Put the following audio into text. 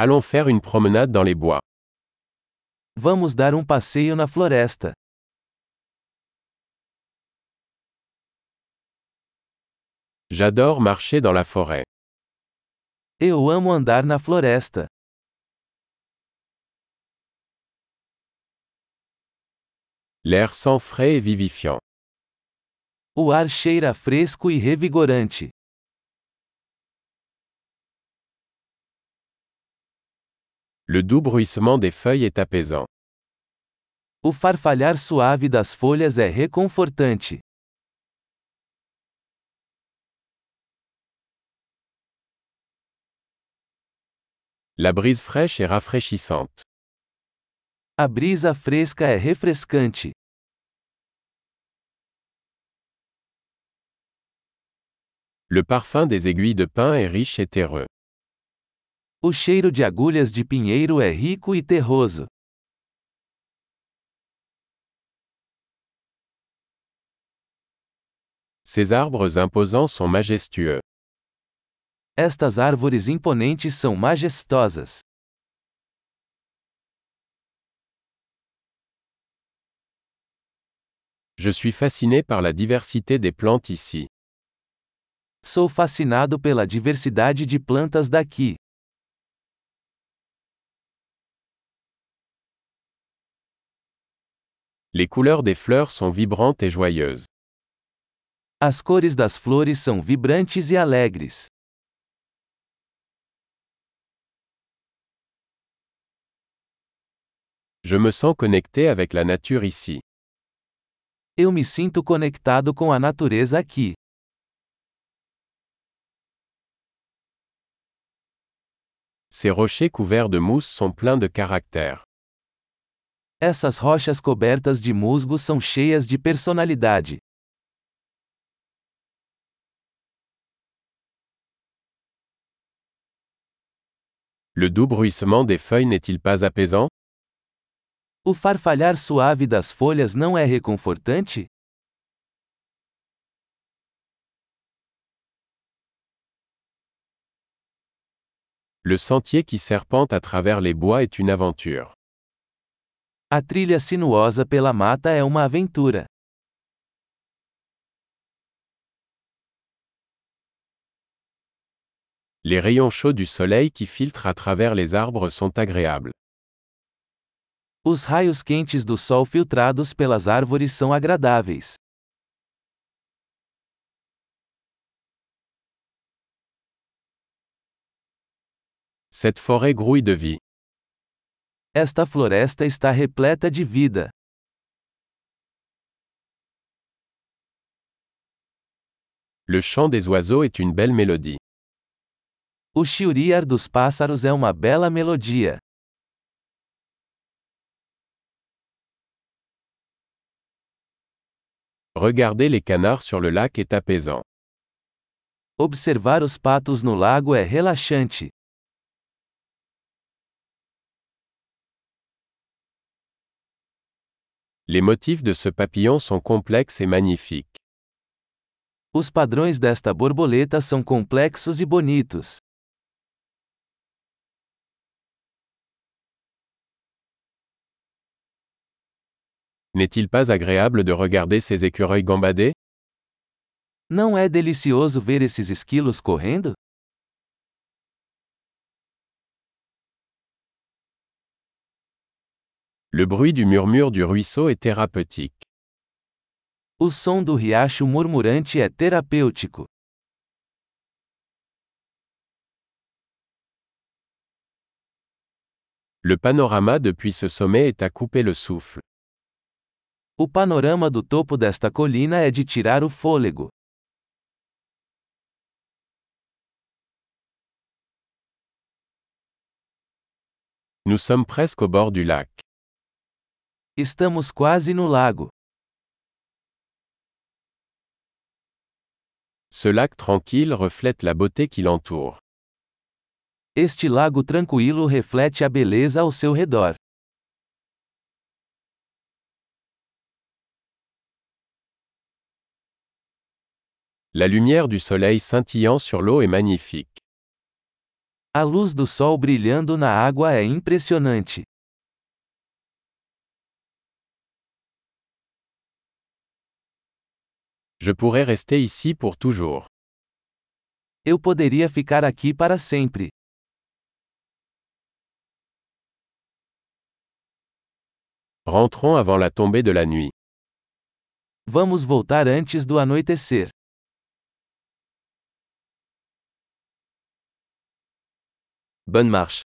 Allons faire une promenade dans les bois. Vamos dar um passeio na floresta. J'adore marcher dans la forêt. Eu amo andar na floresta. L'air sent frais et vivifiant. O ar cheira fresco e revigorante. Le doux bruissement des feuilles est apaisant. O farfalhar suave das folhas é reconfortante. La brise fraîche est rafraîchissante. A brisa fresca é refrescante. Le parfum des aiguilles de pin est riche et terreux. O cheiro de agulhas de pinheiro é rico e terroso. Ces arbres imposants sont majestueux. Estas árvores imponentes são majestosas. Je suis fasciné par la diversité des plantes ici. Sou fascinado pela diversidade de plantas daqui. Les couleurs des fleurs sont vibrantes et joyeuses. As cores das flores são vibrantes e alegres. Je me sens connecté avec la nature ici. Eu me sinto conectado com a natureza aqui. Ces rochers couverts de mousse sont pleins de caractère. Essas rochas cobertas de musgo são cheias de personalidade. Le doux bruissement des feuilles n'est-il pas apaisant O farfalhar suave das folhas não é reconfortante? Le sentier qui serpente à travers les bois est une aventure. A trilha sinuosa pela mata é uma aventura. Les rayons chauds du soleil qui filtrent à travers les arbres sont agréables. Os raios quentes do sol filtrados pelas árvores são agradáveis. Cette forêt grouille de vie. Esta floresta está repleta de vida. Le chant des oiseaux est une belle mélodie. O chiriar dos pássaros é uma bela melodia. Regarder les canards sur le lac est apaisant. Observar os patos no lago é relaxante. Les motifs de ce papillon sont complexes et magnifiques. Os padrões desta borboleta são complexos e bonitos. N'est-il pas agréable de regarder ces écureuils gambader Não é delicioso ver esses esquilos correndo? Le bruit du murmure du ruisseau est thérapeutique. O som do riacho murmurante é terapêutico. Le panorama depuis ce sommet est à couper le souffle. O panorama do topo desta colina é de tirar o fôlego. Nous sommes presque au bord du lac. Estamos quase no lago. Ce lac tranquille reflète la beauté qui l'entoure. Este lago tranquilo reflete a beleza ao seu redor. La lumière du soleil scintillant sur l'eau est magnifique. A luz do sol brilhando na água é impressionante. Je pourrais rester ici pour toujours. Eu poderia ficar aqui para sempre. Rentrons avant la tombée de la nuit. Vamos voltar antes do anoitecer. Bonne marche.